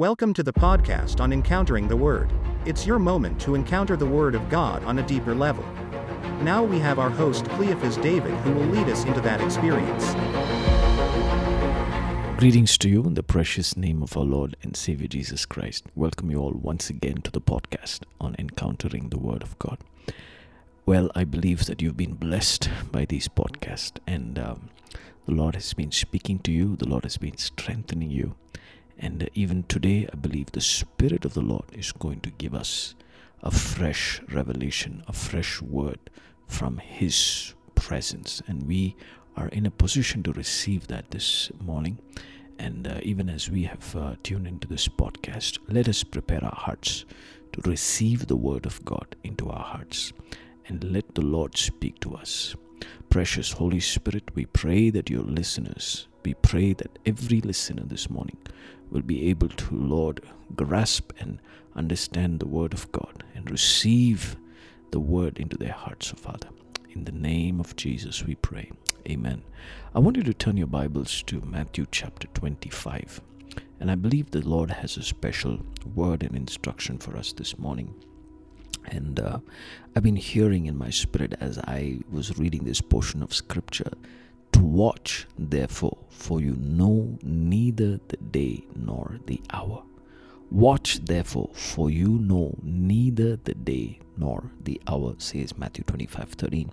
Welcome to the podcast on Encountering the Word. It's your moment to encounter the Word of God on a deeper level. Now we have our host Cleophas David who will lead us into that experience. Greetings to you in the precious name of our Lord and Savior Jesus Christ. Welcome you all once again to the podcast on Encountering the Word of God. Well, I believe that you've been blessed by these podcasts and um, the Lord has been speaking to you, the Lord has been strengthening you. And even today, I believe the Spirit of the Lord is going to give us a fresh revelation, a fresh word from His presence. And we are in a position to receive that this morning. And uh, even as we have uh, tuned into this podcast, let us prepare our hearts to receive the Word of God into our hearts and let the Lord speak to us. Precious Holy Spirit, we pray that your listeners, we pray that every listener this morning will be able to, Lord, grasp and understand the Word of God and receive the Word into their hearts, oh Father. In the name of Jesus, we pray. Amen. I want you to turn your Bibles to Matthew chapter 25. And I believe the Lord has a special word and instruction for us this morning. And uh, I've been hearing in my spirit as I was reading this portion of Scripture to watch, therefore, for you know neither the day nor the hour. Watch, therefore, for you know neither the day nor the hour, says Matthew 25 13.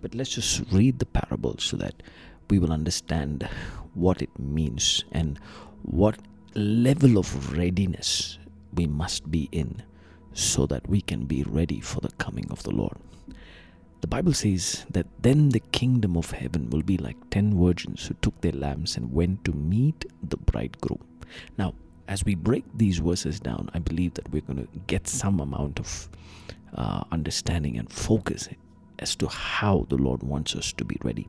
But let's just read the parable so that we will understand what it means and what level of readiness we must be in so that we can be ready for the coming of the Lord. The Bible says that then the kingdom of heaven will be like ten virgins who took their lamps and went to meet the bridegroom. Now, as we break these verses down, I believe that we're going to get some amount of uh, understanding and focus as to how the Lord wants us to be ready.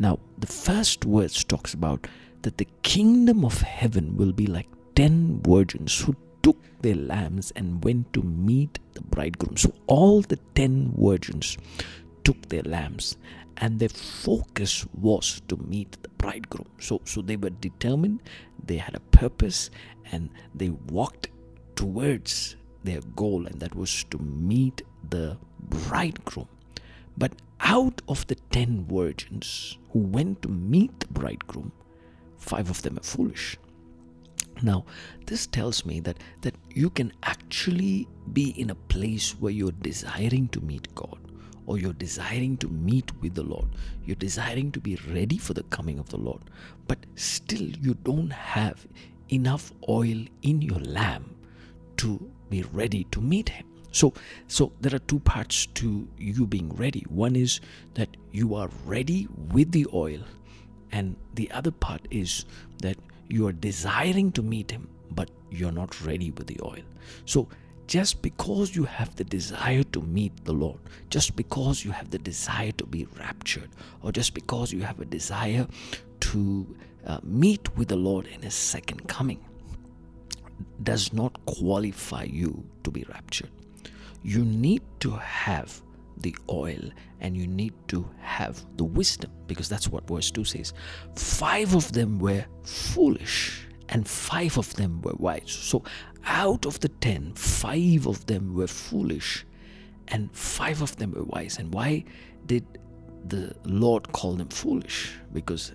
Now, the first verse talks about that the kingdom of heaven will be like ten virgins who took their lamps and went to meet the bridegroom. So, all the ten virgins took their lamps and their focus was to meet the bridegroom. So, so they were determined, they had a purpose, and they walked towards their goal, and that was to meet the bridegroom. But out of the ten virgins who went to meet the bridegroom, five of them are foolish. Now, this tells me that, that you can actually be in a place where you're desiring to meet God or you're desiring to meet with the Lord, you're desiring to be ready for the coming of the Lord, but still you don't have enough oil in your lamp to be ready to meet Him. So, so there are two parts to you being ready. One is that you are ready with the oil, and the other part is that you are desiring to meet Him, but you're not ready with the oil. So just because you have the desire to meet the Lord, just because you have the desire to be raptured, or just because you have a desire to uh, meet with the Lord in His second coming, does not qualify you to be raptured. You need to have the oil and you need to have the wisdom because that's what verse 2 says. Five of them were foolish and five of them were wise. So, out of the ten, five of them were foolish and five of them were wise. And why did the Lord call them foolish? Because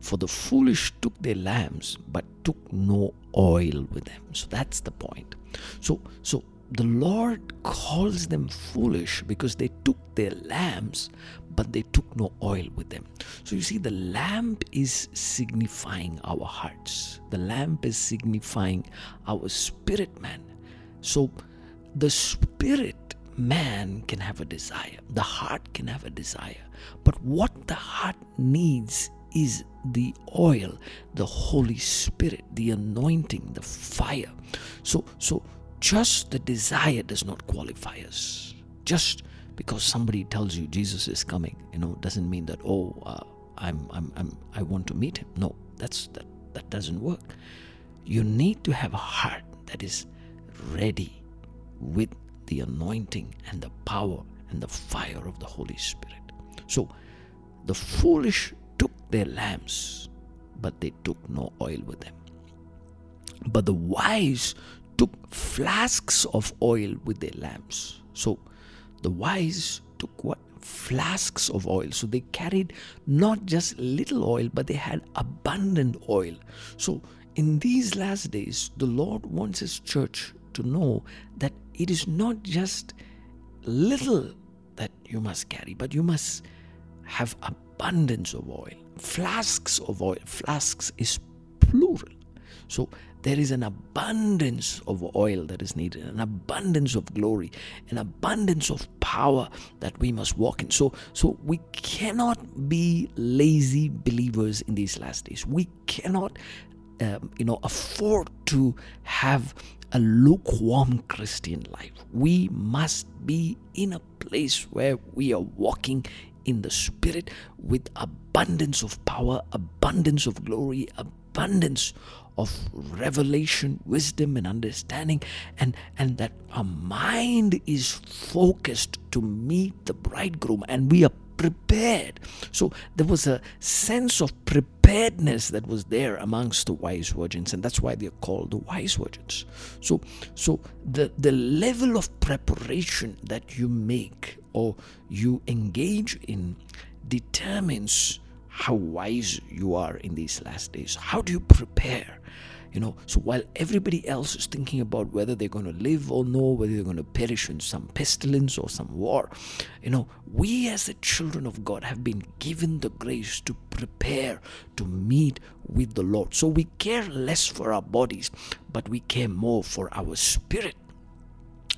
for the foolish took their lamps but took no oil with them. So that's the point. So so the Lord calls them foolish because they took their lamps, but they took no oil with them. So you see, the lamp is signifying our hearts, the lamp is signifying our spirit man. So the spirit man can have a desire, the heart can have a desire, but what the heart needs is the oil, the Holy Spirit, the anointing, the fire. So, so just the desire does not qualify us. Just because somebody tells you Jesus is coming, you know, doesn't mean that oh, uh, I'm, I'm, I'm, I want to meet him. No, that's that that doesn't work. You need to have a heart that is ready with the anointing and the power and the fire of the Holy Spirit. So, the foolish took their lamps, but they took no oil with them. But the wise took flasks of oil with their lamps. So the wise took what? Flasks of oil. So they carried not just little oil, but they had abundant oil. So in these last days, the Lord wants His church to know that it is not just little that you must carry, but you must have abundance of oil. Flasks of oil. Flasks is plural. So there is an abundance of oil that is needed, an abundance of glory, an abundance of power that we must walk in. So, so we cannot be lazy believers in these last days. We cannot, um, you know, afford to have a lukewarm Christian life. We must be in a place where we are walking in the Spirit with abundance of power, abundance of glory, abundance of revelation, wisdom, and understanding, and, and that our mind is focused to meet the bridegroom and we are prepared. So there was a sense of preparedness that was there amongst the wise virgins, and that's why they're called the wise virgins. So so the, the level of preparation that you make or you engage in determines how wise you are in these last days. How do you prepare? You know, so while everybody else is thinking about whether they're going to live or no, whether they're going to perish in some pestilence or some war, you know, we as the children of God have been given the grace to prepare to meet with the Lord. So we care less for our bodies, but we care more for our spirit.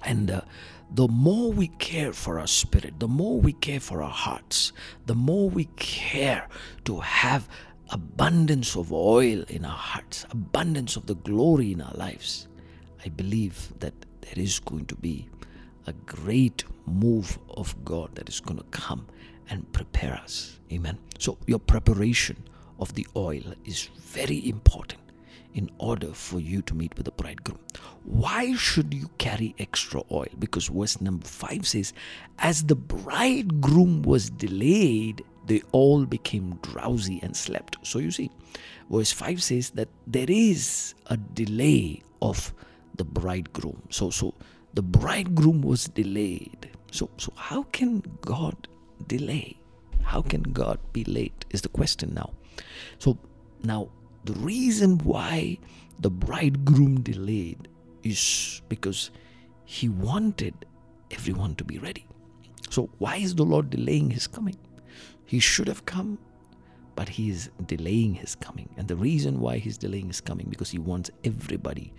And uh, the more we care for our spirit, the more we care for our hearts, the more we care to have abundance of oil in our hearts, abundance of the glory in our lives, I believe that there is going to be a great move of God that is going to come and prepare us. Amen. So, your preparation of the oil is very important in order for you to meet with the bridegroom. Why should you carry extra oil? Because verse number 5 says, As the bridegroom was delayed, they all became drowsy and slept. So you see, verse 5 says that there is a delay of the bridegroom. So so the bridegroom was delayed. So so how can God delay? How can God be late is the question now. So now the reason why the bridegroom delayed is because he wanted everyone to be ready. So, why is the Lord delaying his coming? He should have come, but he is delaying his coming. And the reason why he's delaying his coming because he wants everybody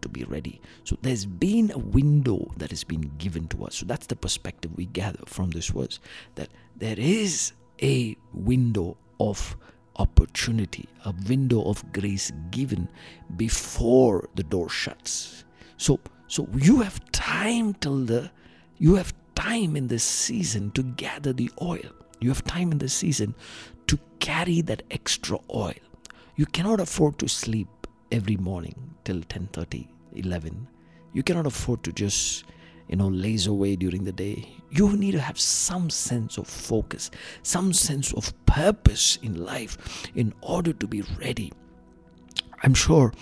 to be ready. So there's been a window that has been given to us. So that's the perspective we gather from this verse that there is a window of opportunity, a window of grace given before the door shuts. So so you have time till the you have time in this season to gather the oil. You have time in this season to carry that extra oil. You cannot afford to sleep every morning till 10:30, 11. You cannot afford to just you know, lays away during the day. You need to have some sense of focus, some sense of purpose in life in order to be ready. I'm sure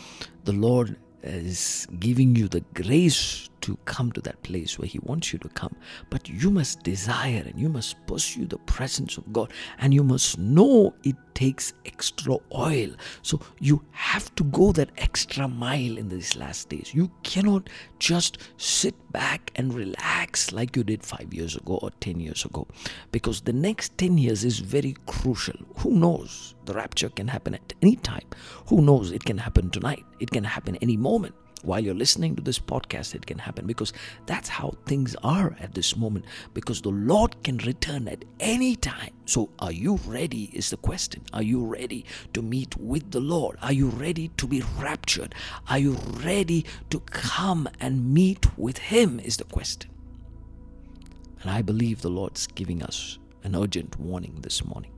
the Lord is giving you the grace to come to that place where He wants you to come. But you must desire and you must pursue the presence of God. And you must know it takes extra oil. So you have to go that extra mile in these last days. You cannot just sit back and relax like you did five years ago or 10 years ago. Because the next 10 years is very crucial. Who knows? The rapture can happen at any time. Who knows? It can happen tonight. It can happen any moment while you're listening to this podcast, it can happen because that's how things are at this moment. Because the Lord can return at any time. So, are you ready? Is the question. Are you ready to meet with the Lord? Are you ready to be raptured? Are you ready to come and meet with Him? Is the question. And I believe the Lord's giving us an urgent warning this morning.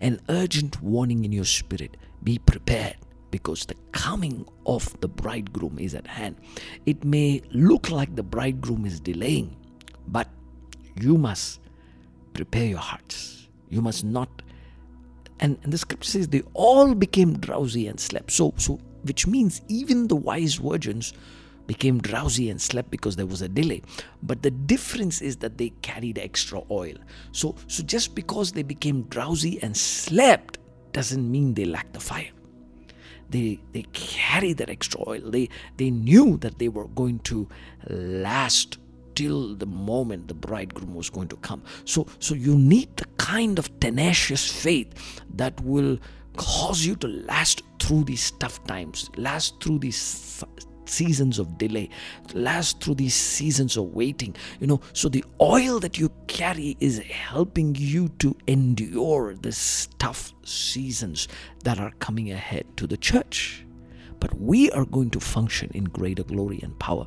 An urgent warning in your spirit. Be prepared because the coming of the bridegroom is at hand. It may look like the bridegroom is delaying, but you must prepare your hearts. You must not. And, and the scripture says they all became drowsy and slept. So, so which means even the wise virgins became drowsy and slept because there was a delay but the difference is that they carried extra oil so so just because they became drowsy and slept doesn't mean they lack the fire they they carried that extra oil. They they knew that they were going to last till the moment the bridegroom was going to come. So so you need the kind of tenacious faith that will cause you to last through these tough times last through these seasons of delay, last through these seasons of waiting. You know, so the oil that you carry is helping you to endure these tough seasons that are coming ahead to the church. But we are going to function in greater glory and power.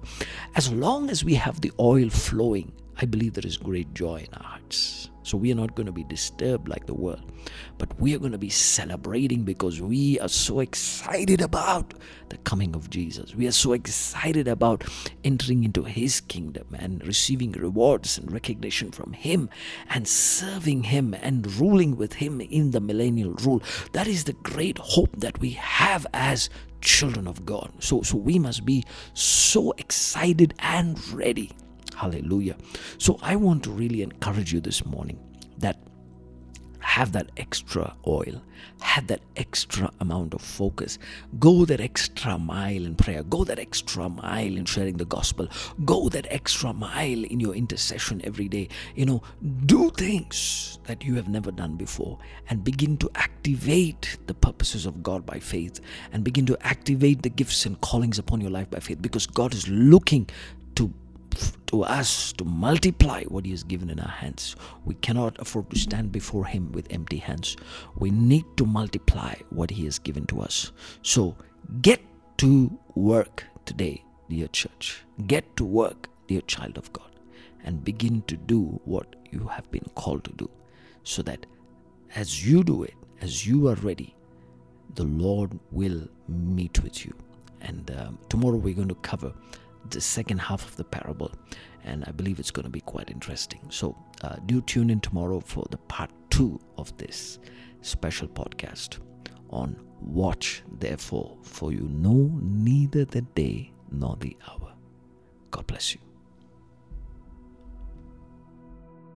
As long as we have the oil flowing, I believe there is great joy in our hearts. So we are not going to be disturbed like the world, but we are going to be celebrating because we are so excited about the coming of Jesus. We are so excited about entering into His kingdom and receiving rewards and recognition from Him and serving Him and ruling with Him in the millennial rule. That is the great hope that we have as children of God. So, so we must be so excited and ready Hallelujah. So I want to really encourage you this morning that have that extra oil, have that extra amount of focus. Go that extra mile in prayer. Go that extra mile in sharing the gospel. Go that extra mile in your intercession every day. You know, do things that you have never done before and begin to activate the purposes of God by faith and begin to activate the gifts and callings upon your life by faith because God is looking to us to multiply what He has given in our hands. We cannot afford to stand before Him with empty hands. We need to multiply what He has given to us. So get to work today, dear church. Get to work, dear child of God, and begin to do what you have been called to do so that as you do it, as you are ready, the Lord will meet with you. And um, tomorrow we're going to cover the second half of the parable, and I believe it's going to be quite interesting. So, uh, do tune in tomorrow for the part two of this special podcast on Watch, therefore, for you know neither the day nor the hour. God bless you.